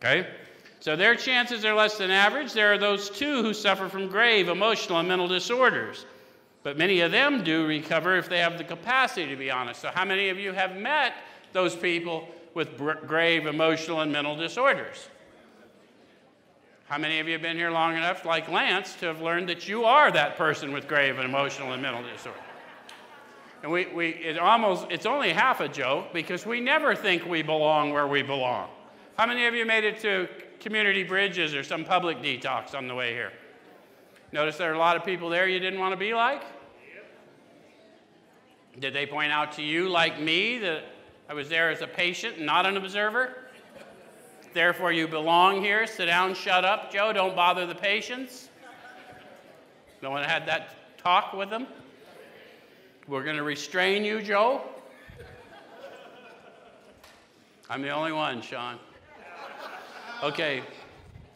Okay? So their chances are less than average. There are those too who suffer from grave emotional and mental disorders. But many of them do recover if they have the capacity to be honest. So, how many of you have met those people with grave emotional and mental disorders? How many of you have been here long enough, like Lance, to have learned that you are that person with grave emotional and mental disorder? And we, we, it almost, it's only half a joke because we never think we belong where we belong. How many of you made it to community bridges or some public detox on the way here? Notice there are a lot of people there you didn't want to be like? Did they point out to you, like me, that I was there as a patient not an observer? Therefore, you belong here. Sit down, shut up, Joe. Don't bother the patients. No one had that talk with them? We're going to restrain you, Joe. I'm the only one, Sean. Okay.